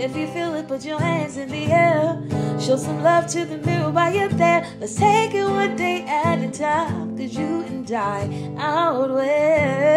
If you feel it, put your hands in the air. Show some love to the mirror while you're there. Let's take it one day at a time. Cause you and I outweigh.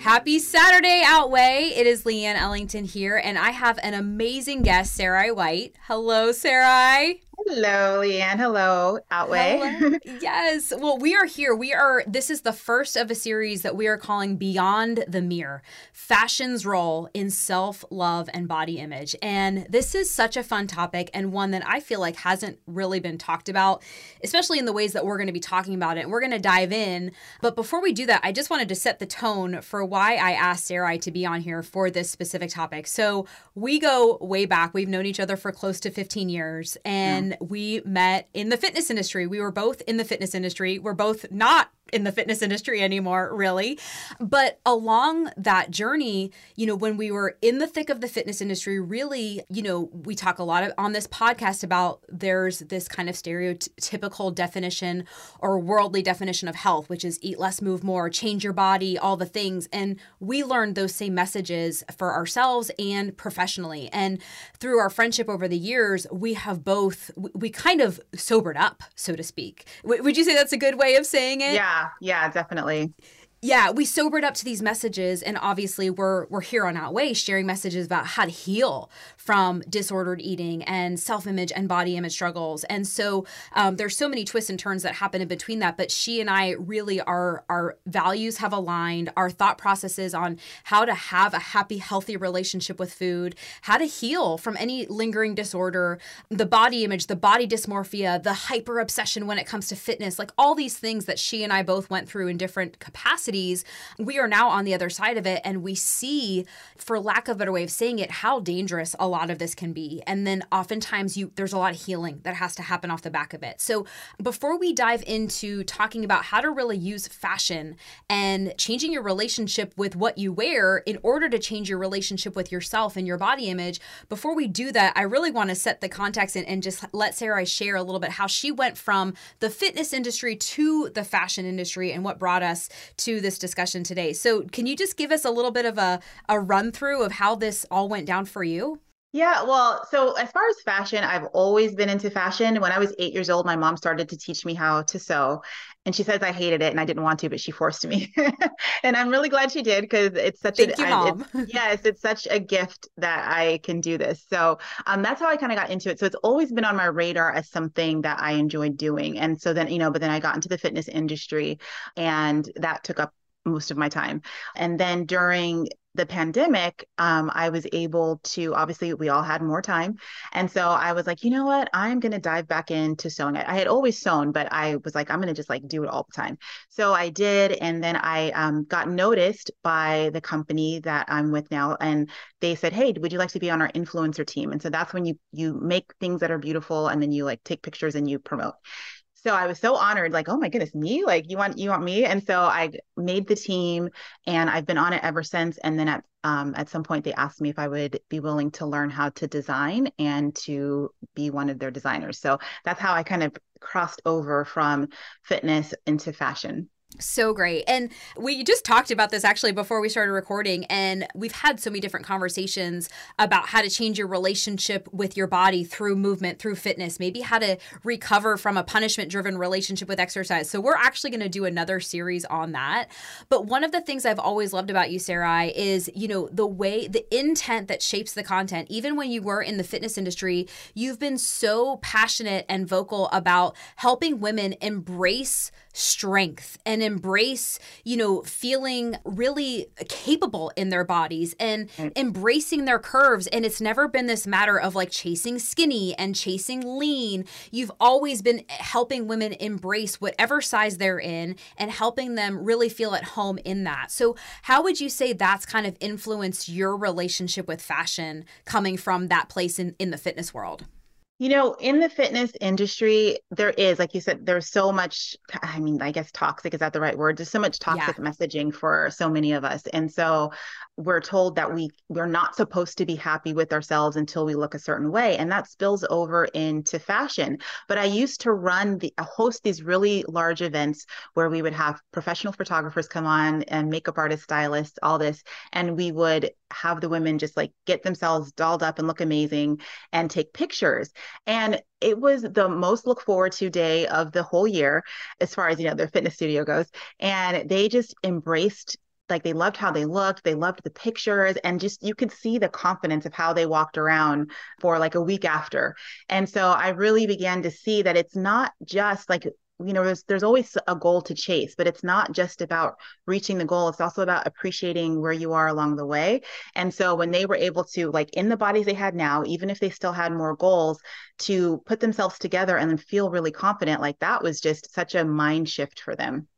Happy Saturday, Outweigh. It is Leanne Ellington here, and I have an amazing guest, Sarai White. Hello, Sarai. Hello, Leanne. Hello, Outweigh. Hello. yes. Well, we are here. We are, this is the first of a series that we are calling Beyond the Mirror Fashion's Role in Self Love and Body Image. And this is such a fun topic and one that I feel like hasn't really been talked about, especially in the ways that we're going to be talking about it. And we're going to dive in. But before we do that, I just wanted to set the tone for why I asked Sarai to be on here for this specific topic. So we go way back. We've known each other for close to 15 years. And yeah we met in the fitness industry. We were both in the fitness industry. We're both not in the fitness industry anymore, really. But along that journey, you know, when we were in the thick of the fitness industry, really, you know, we talk a lot of, on this podcast about there's this kind of stereotypical definition or worldly definition of health, which is eat less, move more, change your body, all the things. And we learned those same messages for ourselves and professionally. And through our friendship over the years, we have both, we kind of sobered up, so to speak. would you say that's a good way of saying it? Yeah. Yeah, yeah, definitely yeah, we sobered up to these messages, and obviously we're we're here on Outweigh sharing messages about how to heal from disordered eating and self image and body image struggles. And so um, there's so many twists and turns that happen in between that. But she and I really our our values have aligned, our thought processes on how to have a happy, healthy relationship with food, how to heal from any lingering disorder, the body image, the body dysmorphia, the hyper obsession when it comes to fitness, like all these things that she and I both went through in different capacities capacities, we are now on the other side of it and we see, for lack of a better way of saying it, how dangerous a lot of this can be. And then oftentimes you there's a lot of healing that has to happen off the back of it. So before we dive into talking about how to really use fashion and changing your relationship with what you wear in order to change your relationship with yourself and your body image, before we do that, I really want to set the context and, and just let Sarai share a little bit how she went from the fitness industry to the fashion industry and what brought us to this discussion today. So, can you just give us a little bit of a, a run through of how this all went down for you? Yeah, well, so as far as fashion, I've always been into fashion. When I was eight years old, my mom started to teach me how to sew. And she says I hated it and I didn't want to, but she forced me. and I'm really glad she did because it's such Thank a you, mom. It's, yes, it's such a gift that I can do this. So um, that's how I kind of got into it. So it's always been on my radar as something that I enjoyed doing. And so then, you know, but then I got into the fitness industry and that took up most of my time. And then during the pandemic, um, I was able to obviously we all had more time, and so I was like, you know what, I'm to dive back into sewing. I, I had always sewn, but I was like, I'm to just like do it all the time. So I did, and then I um, got noticed by the company that I'm with now, and they said, hey, would you like to be on our influencer team? And so that's when you you make things that are beautiful, and then you like take pictures and you promote so I was so honored, like, oh my goodness, me? Like you want you want me? And so I made the team and I've been on it ever since. And then at um, at some point they asked me if I would be willing to learn how to design and to be one of their designers. So that's how I kind of crossed over from fitness into fashion. So great. And we just talked about this actually before we started recording. And we've had so many different conversations about how to change your relationship with your body through movement, through fitness, maybe how to recover from a punishment driven relationship with exercise. So we're actually going to do another series on that. But one of the things I've always loved about you, Sarai, is, you know, the way, the intent that shapes the content. Even when you were in the fitness industry, you've been so passionate and vocal about helping women embrace strength and embrace, you know, feeling really capable in their bodies and mm. embracing their curves. And it's never been this matter of like chasing skinny and chasing lean. You've always been helping women embrace whatever size they're in and helping them really feel at home in that. So, how would you say that's kind of influenced your relationship with fashion coming from that place in, in the fitness world? You know, in the fitness industry, there is, like you said, there's so much, I mean, I guess toxic is that the right word? There's so much toxic yeah. messaging for so many of us. And so we're told that we we're not supposed to be happy with ourselves until we look a certain way and that spills over into fashion. But i used to run the host these really large events where we would have professional photographers come on and makeup artists stylists all this and we would have the women just like get themselves dolled up and look amazing and take pictures. And it was the most look forward to day of the whole year as far as you know their fitness studio goes. And they just embraced like they loved how they looked they loved the pictures and just you could see the confidence of how they walked around for like a week after. And so i really began to see that it's not just like you know there's there's always a goal to chase but it's not just about reaching the goal it's also about appreciating where you are along the way. And so when they were able to like in the bodies they had now even if they still had more goals to put themselves together and then feel really confident like that was just such a mind shift for them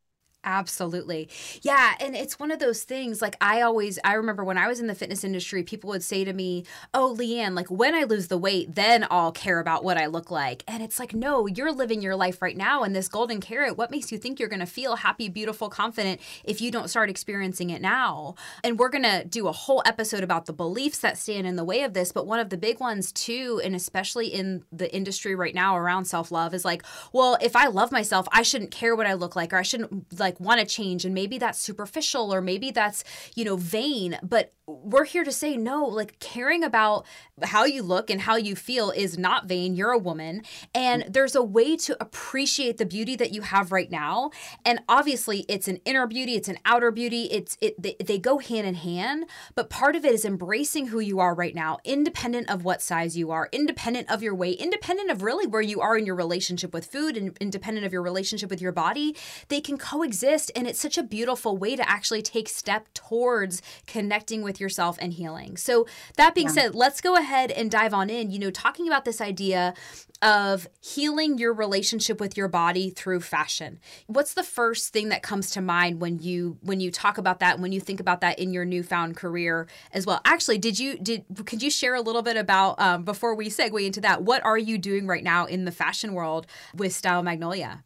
Absolutely. Yeah. And it's one of those things like I always, I remember when I was in the fitness industry, people would say to me, Oh, Leanne, like when I lose the weight, then I'll care about what I look like. And it's like, no, you're living your life right now. And this golden carrot, what makes you think you're going to feel happy, beautiful, confident if you don't start experiencing it now? And we're going to do a whole episode about the beliefs that stand in the way of this. But one of the big ones, too, and especially in the industry right now around self love, is like, well, if I love myself, I shouldn't care what I look like or I shouldn't like, like want to change and maybe that's superficial or maybe that's you know vain but we're here to say no like caring about how you look and how you feel is not vain. You're a woman and there's a way to appreciate the beauty that you have right now and obviously it's an inner beauty it's an outer beauty it's it they, they go hand in hand but part of it is embracing who you are right now independent of what size you are independent of your weight independent of really where you are in your relationship with food and independent of your relationship with your body they can coexist exist. And it's such a beautiful way to actually take step towards connecting with yourself and healing. So that being yeah. said, let's go ahead and dive on in, you know, talking about this idea of healing your relationship with your body through fashion. What's the first thing that comes to mind when you when you talk about that when you think about that in your newfound career as well? Actually, did you did could you share a little bit about um, before we segue into that? What are you doing right now in the fashion world with Styled Magnolia?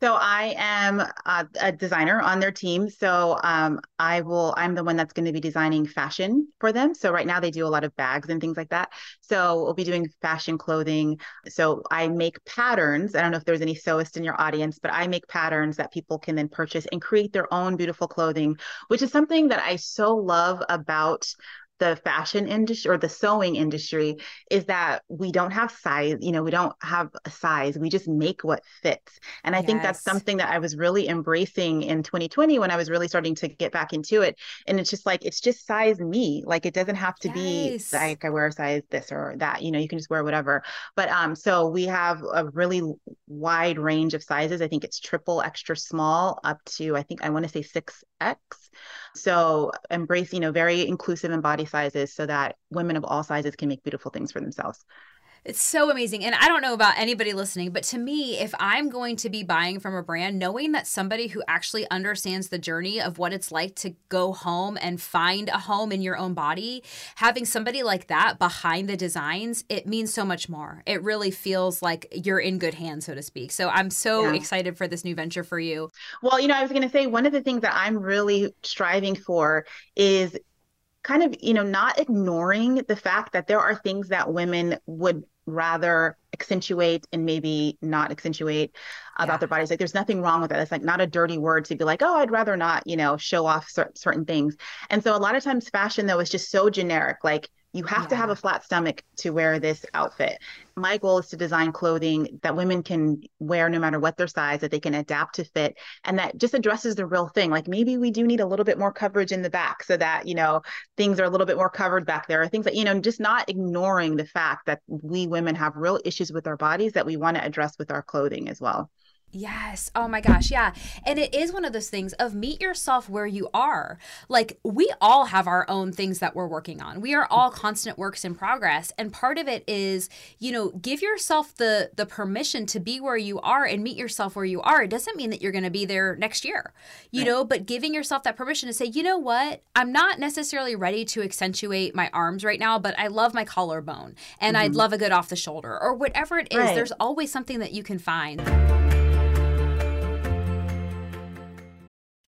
So I am a, a, designer on their team. So um, I will. I'm the one that's going to be designing fashion for them. So right now they do a lot of bags and things like that. So we'll be doing fashion clothing. So I make patterns. I don't know if there's any sewists in your audience, but I make patterns that people can then purchase and create their own beautiful clothing, which is something that I so love about the fashion industry or the sewing industry is that we don't have size, you know, we don't have a size. We just make what fits. And I yes. think that's something that I was really embracing in 2020 when I was really starting to get back into it. And it's just like, it's just size me. Like it doesn't have to yes. be like I wear a size this or that, you know, you can just wear whatever. But um, so we have a really wide range of sizes. I think it's triple extra small up to, I think I want to say 6X. So embrace, you know, very inclusive in body sizes so that women of all sizes can make beautiful things for themselves. It's so amazing. And I don't know about anybody listening, but to me, if I'm going to be buying from a brand, knowing that somebody who actually understands the journey of what it's like to go home and find a home in your own body, having somebody like that behind the designs, it means so much more. It really feels like you're in good hands, so to speak. So I'm so yeah. excited for this new venture for you. Well, you know, I was going to say one of the things that I'm really striving for is kind of you know not ignoring the fact that there are things that women would rather accentuate and maybe not accentuate about yeah. their bodies. Like there's nothing wrong with that. It's like not a dirty word to be like oh i'd rather not you know show off cer- certain things. And so a lot of times fashion though is just so generic. Like you have yeah. to have a flat stomach to wear this outfit. My goal is to design clothing that women can wear no matter what their size, that they can adapt to fit, and that just addresses the real thing. Like maybe we do need a little bit more coverage in the back so that, you know, things are a little bit more covered back there, or things that, you know, just not ignoring the fact that we women have real issues with our bodies that we want to address with our clothing as well. Yes. Oh my gosh. Yeah. And it is one of those things of meet yourself where you are. Like we all have our own things that we're working on. We are all constant works in progress. And part of it is, you know, give yourself the the permission to be where you are and meet yourself where you are. It doesn't mean that you're going to be there next year. You right. know, but giving yourself that permission to say, "You know what? I'm not necessarily ready to accentuate my arms right now, but I love my collarbone and mm-hmm. I'd love a good off the shoulder or whatever it is. Right. There's always something that you can find."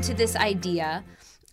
Into this idea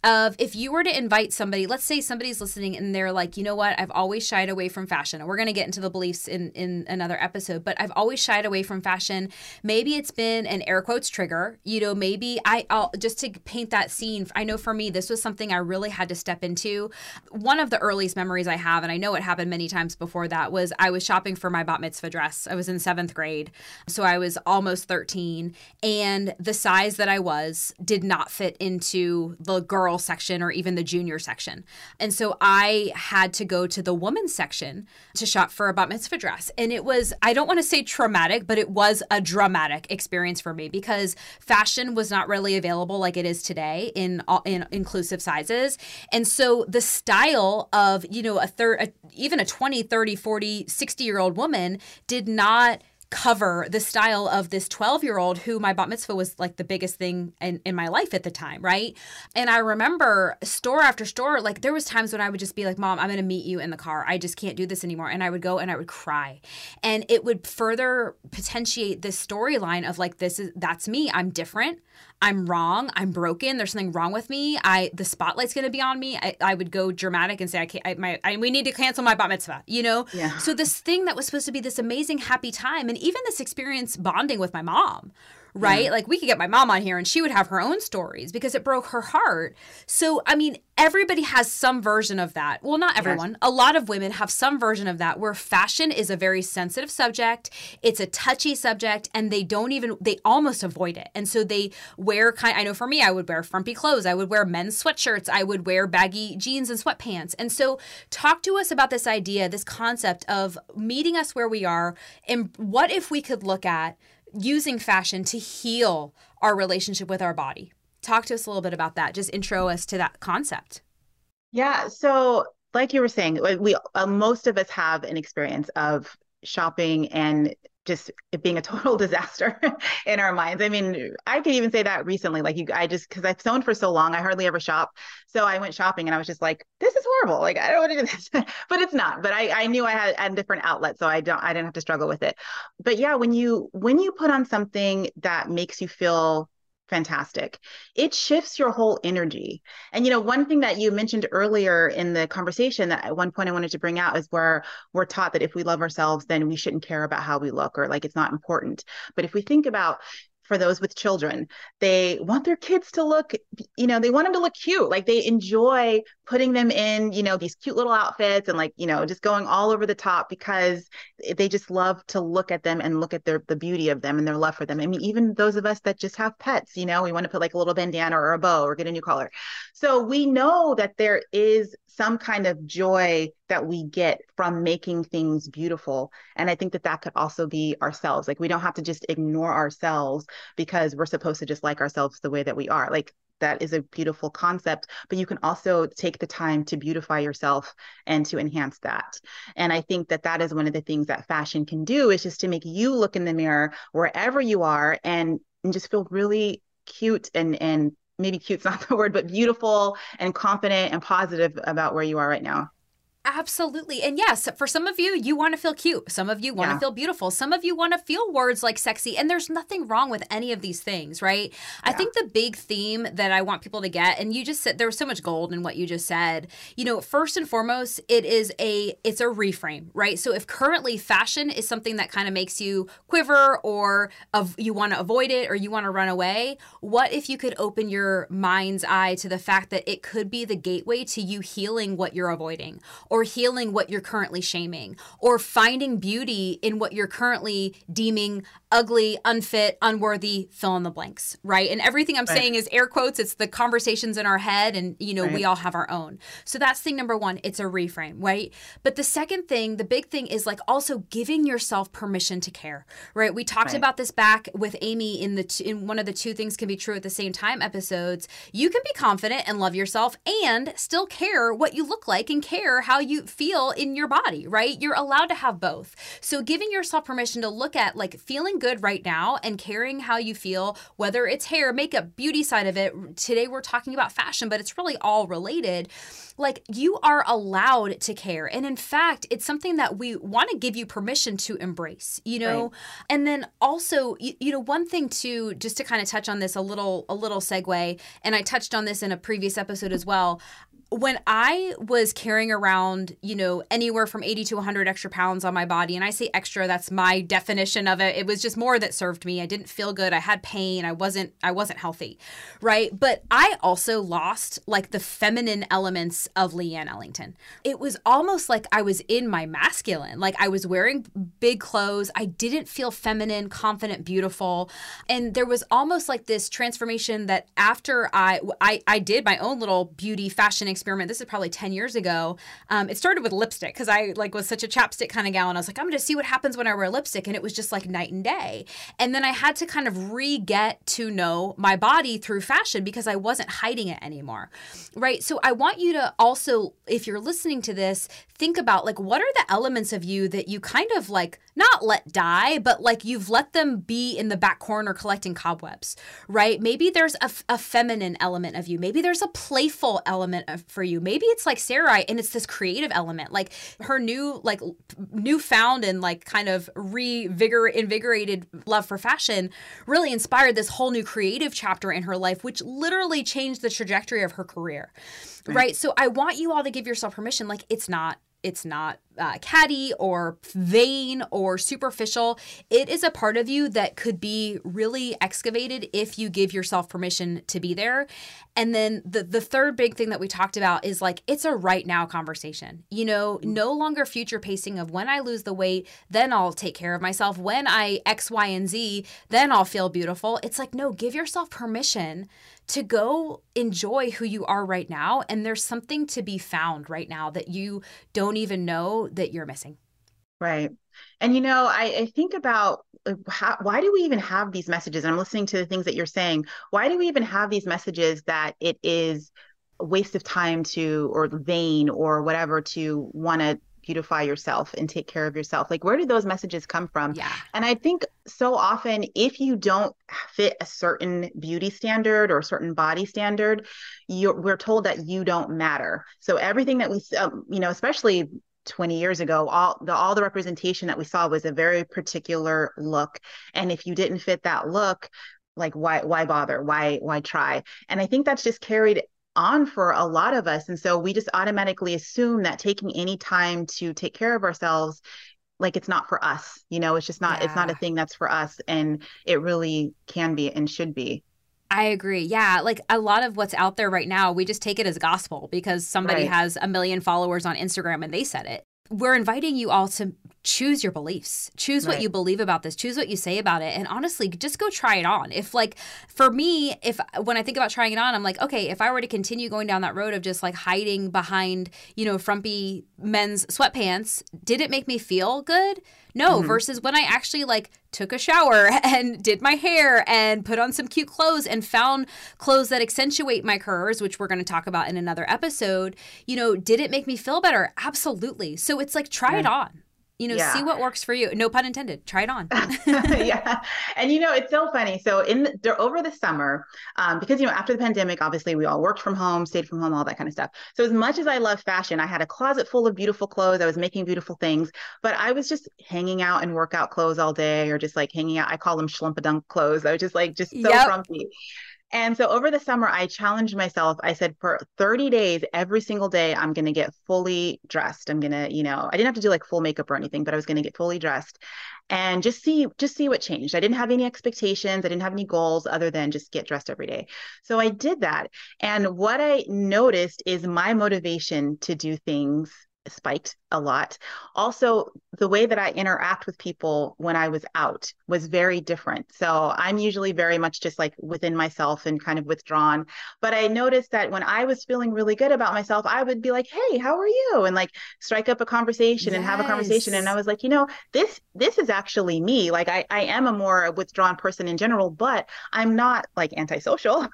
of if you were to invite somebody, let's say somebody's listening and they're like, you know what, I've always shied away from fashion. And we're going to get into the beliefs in, in another episode, but I've always shied away from fashion. Maybe it's been an air quotes trigger. You know, maybe I, I'll just to paint that scene. I know for me, this was something I really had to step into. One of the earliest memories I have, and I know it happened many times before that, was I was shopping for my bat mitzvah dress. I was in seventh grade. So I was almost 13. And the size that I was did not fit into the girl girl section or even the junior section. And so I had to go to the women's section to shop for a bat mitzvah dress. And it was, I don't want to say traumatic, but it was a dramatic experience for me because fashion was not really available like it is today in, in inclusive sizes. And so the style of, you know, a third, even a 20, 30, 40, 60 year old woman did not cover the style of this 12 year old who my bat mitzvah was like the biggest thing in, in my life at the time right and i remember store after store like there was times when i would just be like mom i'm to meet you in the car i just can't do this anymore and i would go and i would cry and it would further potentiate this storyline of like this is that's me i'm different I'm wrong. I'm broken. There's something wrong with me. I the spotlight's to be on me. I, I would go dramatic and say I can't. I, my I, we need to cancel my bat mitzvah. You know. Yeah. So this thing that was supposed to be this amazing happy time, and even this experience bonding with my mom, right? Yeah. Like we could get my mom on here and she would have her own stories because it broke her heart. So, I mean, everybody has some version of that. Well, not everyone. Yes. A lot of women have some version of that where fashion is a very sensitive subject. It's a touchy subject and they don't even they almost avoid it. And so they wear kind I know for me I would wear frumpy clothes. I would wear men's sweatshirts. I would wear baggy jeans and sweatpants. And so talk to us about this idea, this concept of meeting us where we are and what if we could look at using fashion to heal our relationship with our body. Talk to us a little bit about that. Just intro us to that concept. Yeah. So, like you were saying, we uh, most of us have an experience of shopping and just it being a total disaster in our minds. I mean, I could even say that recently. Like you, I just because I've sewn for so long, I hardly ever shop. So I went shopping and I was just like, this is horrible. Like I don't want to do this, but it's not. But I, I knew I had, had different outlets, so I don't, I didn't have to struggle with it. But yeah, when you when you put on something that makes you feel fantastic. It shifts your whole energy. And you know, one thing that you mentioned earlier in the conversation that at one point I wanted to bring out is where we're taught that if we love ourselves, then we shouldn't care about how we look or like it's not important. But if we think about for those with children. They want their kids to look, you know, they want them to look cute. Like they enjoy putting them in, you know, these cute little outfits and like, you know, just going all over the top because they just love to look at them and look at their the beauty of them and their love for them. I mean, even those of us that just have pets, you know, we want to put like a little bandana or a bow or get a new collar. So we know that there is some kind of joy that we get from making things beautiful. And I think that that could also be ourselves. Like we don't have to just ignore ourselves because we're supposed to just like ourselves the way that we are. Like that is a beautiful concept, but you can also take the time to beautify yourself and to enhance that. And I think that that is one of the things that fashion can do is just to make you look in the mirror wherever you are and, and just feel really cute and and maybe cute's not the word, but beautiful and confident and positive about where you are right now. Absolutely. And yes, for some of you, you want to feel cute. Some of you want yeah. to feel beautiful. Some of you want to feel words like sexy. And there's nothing wrong with any of these things, right? Yeah. I think the big theme that I want people to get, and you just said there was so much gold in what you just said. You know, first and foremost, it is a it's a reframe, right? So if currently fashion is something that kind of makes you quiver or of you want to avoid it or you want to run away, what if you could open your mind's eye to the fact that it could be the gateway to you healing what you're avoiding or or healing what you're currently shaming, or finding beauty in what you're currently deeming ugly, unfit, unworthy, fill in the blanks, right? And everything I'm right. saying is air quotes, it's the conversations in our head, and you know, right. we all have our own. So that's thing number one, it's a reframe, right? But the second thing, the big thing is like also giving yourself permission to care, right? We talked right. about this back with Amy in the t- in one of the two things can be true at the same time episodes. You can be confident and love yourself and still care what you look like and care how you feel in your body, right? You're allowed to have both. So giving yourself permission to look at like feeling good right now and caring how you feel, whether it's hair, makeup, beauty side of it. Today we're talking about fashion, but it's really all related. Like you are allowed to care. And in fact, it's something that we want to give you permission to embrace, you know? Right. And then also, you, you know, one thing too, just to kind of touch on this a little, a little segue, and I touched on this in a previous episode as well. When I was carrying around, you know, anywhere from 80 to 100 extra pounds on my body, and I say extra, that's my definition of it. It was just more that served me. I didn't feel good. I had pain. I wasn't I wasn't healthy. Right? But I also lost like the feminine elements of Leanne Ellington. It was almost like I was in my masculine. Like I was wearing big clothes. I didn't feel feminine, confident, beautiful. And there was almost like this transformation that after I I, I did my own little beauty fashion experiment. This is probably 10 years ago. Um, it started with lipstick because I like was such a chapstick kind of gal. And I was like, I'm going to see what happens when I wear lipstick. And it was just like night and day. And then I had to kind of re get to know my body through fashion because I wasn't hiding it anymore. Right. So I want you to also, if you're listening to this, think about like what are the elements of you that you kind of like not let die, but like you've let them be in the back corner collecting cobwebs, right? Maybe there's a, a feminine element of you. Maybe there's a playful element of, for you. Maybe it's like Sarai and it's this creative element, like her new, like newfound and like kind of revigor invigorated love for fashion really inspired this whole new creative chapter in her life, which literally changed the trajectory of her career. Right. right? So I want you all to give yourself permission. Like it's not it's not uh, catty or vain or superficial. It is a part of you that could be really excavated if you give yourself permission to be there. And then the the third big thing that we talked about is like it's a right now conversation. You know, no longer future pacing of when I lose the weight, then I'll take care of myself. When I X, Y, and Z, then I'll feel beautiful. It's like no, give yourself permission to go enjoy who you are right now. And there's something to be found right now that you don't even know that you're missing. Right. And, you know, I, I think about how, why do we even have these messages? And I'm listening to the things that you're saying. Why do we even have these messages that it is a waste of time to, or vain or whatever, to want to beautify yourself and take care of yourself. Like where do those messages come from? Yeah. And i think so often if you don't fit a certain beauty standard or a certain body standard you're we're told that you don't matter. So everything that we um, you know especially 20 years ago all the all the representation that we saw was a very particular look. And if you didn't fit that look like why why bother? Why why try? And i think that's just carried on for a lot of us. And so we just automatically assume that taking any time to take care of ourselves like it's not for us you know it's just not yeah. it's not a thing that's for us and it really can be and should be I agree. Yeah. Like a lot of what's out there right now, we just take it as gospel because somebody right. has a million followers on Instagram and they said it. We're inviting you all to choose your beliefs. Choose right. what you believe about this. Choose what you say about it. And honestly just go try it on. If like for me if when i think about trying it on i'm like okay if i were to continue going down that road of just like hiding behind you know frumpy men's sweatpants did it make me feel good no, mm-hmm. versus when I actually like took a shower and did my hair and put on some cute clothes and found clothes that accentuate my curves, which we're going to talk about in another episode. You know, did it make me feel better? Absolutely. So it's like try yeah. it on you know yeah. see what works for you. No pun intended. Try it on. Yeah. And you know it's so funny. So in the, over the summer um, because you know after the pandemic obviously we all worked from home stayed from home all that kind of stuff. So as much as i love fashion i had a closet full of beautiful clothes. I was making beautiful things but i was just hanging out in workout clothes all day or just like hanging out. I call them schlumpadunk clothes. I was just like just so yep. frumpy and so over the summer, I challenged myself. I said, for 30 days, every single day, I'm going to get fully dressed. I'm going to, you know, I didn't have to do like full makeup or anything, but I was going to get fully dressed and just see, just see what changed. I didn't have any expectations. I didn't have any goals other than just get dressed every day. So I did that. And what I noticed is my motivation to do things spiked a lot. Also, the way that I interact with people when I was out was very different. So I'm usually very much just like within myself and kind of withdrawn. But I noticed that when I was feeling really good about myself, I would be like, "Hey, how are you?" and like strike up a conversation yes. and have a conversation. And I was like, you know, this this is actually me. Like I I am a more withdrawn person in general, but I'm not like antisocial.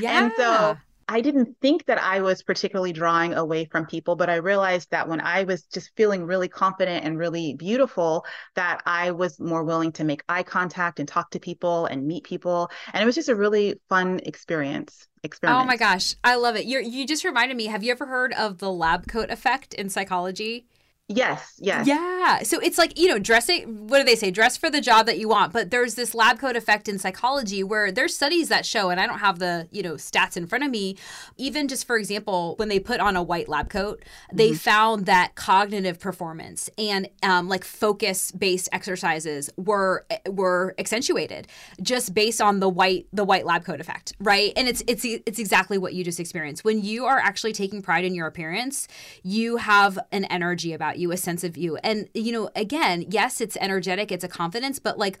yeah. and so I didn't think that I was particularly drawing away from people, but I realized that when I was just feeling really confident and really beautiful, that I was more willing to make eye contact and talk to people and meet people. And it was just a really fun experience. Oh experiment. Oh my gosh, I love it. You you just reminded me. Have you ever heard of the lab coat effect in psychology? Yes, yes. Yeah. So it's like, you know, dressing, what do they say? Dress for the job that you want. But there's this lab coat effect in psychology where there's studies that show, and I don't have the, you know, stats in front of me, even just for example, when they put on a white lab coat, they mm-hmm. found that cognitive performance and um, like focus based exercises were were accentuated just based on the white the white lab coat effect, right? And it's it's it's exactly what you just experienced. When you are actually taking pride in your appearance, you have an energy about you, a sense of you. And, you know, again, yes, it's energetic, it's a confidence, but like,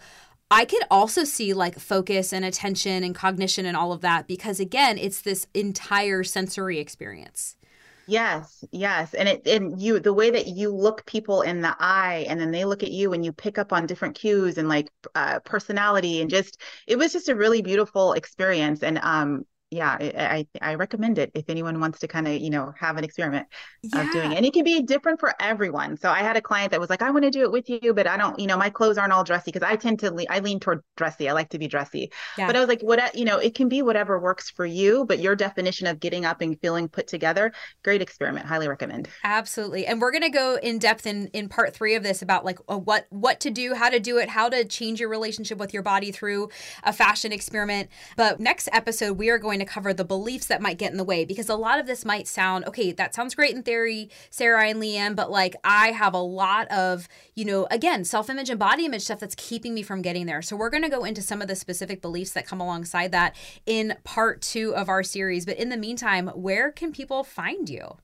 I could also see like focus and attention and cognition and all of that because, again, it's this entire sensory experience. Yes, yes. And it and you the way that you look people in the eye and then they look at you and you pick up on different cues and like uh, personality and just it was just a really beautiful experience and um yeah i i recommend it if anyone wants to kind of you know have an experiment yeah. of doing it. And it can be different for everyone. So i had a client that was like i want to do it with you but i don't you know my clothes aren't all dressy because i tend to le- i lean toward dressy i like to be dressy. Yeah. but i was like what you know it can be whatever works for you but your definition of getting up and feeling put together great experiment highly recommend. Absolutely. And we're going to go in depth in in part three of this about like uh, what what to do how to do it how to change your relationship with your body through a fashion experiment. But next episode we are going to cover the beliefs that might get in the way because a lot of this might sound okay, that sounds great in theory, Sarai and Leanne, but like I have a lot of, you know, again, self image and body image stuff that's keeping me from getting there. So we're going to go into some of the specific beliefs that come alongside that in part two of our series. But in the meantime, where can people find you?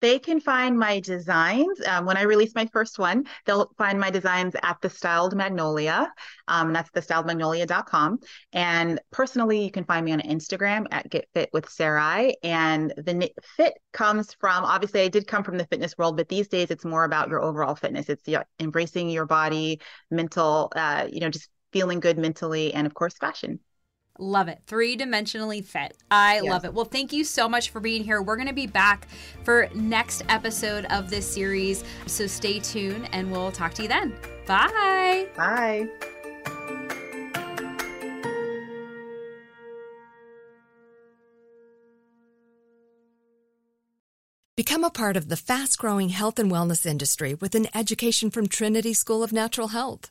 They can find my designs. Um, when I release my first one, they'll find my designs at the Styled Magnolia. Um, that's thestyledmagnolia.com. And personally, you can find me on Instagram at Get Fit with Sarai. And the fit comes from obviously I did come from the fitness world, but these days it's more about your overall fitness. It's embracing your body, mental, uh, you know, just feeling good mentally, and of course, fashion. Love it. Three dimensionally fit. I yes. love it. Well, thank you so much for being here. We're going to be back for next episode of this series. So stay tuned and we'll talk to you then. Bye. Bye. Become a part of the fast growing health and wellness industry with an education from Trinity School of Natural Health.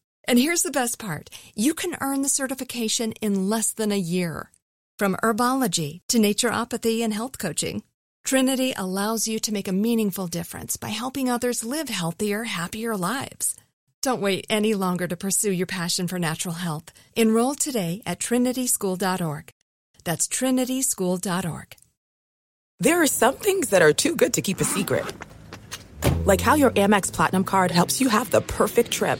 and here's the best part you can earn the certification in less than a year. From herbology to naturopathy and health coaching, Trinity allows you to make a meaningful difference by helping others live healthier, happier lives. Don't wait any longer to pursue your passion for natural health. Enroll today at trinityschool.org. That's trinityschool.org. There are some things that are too good to keep a secret, like how your Amex Platinum card helps you have the perfect trip.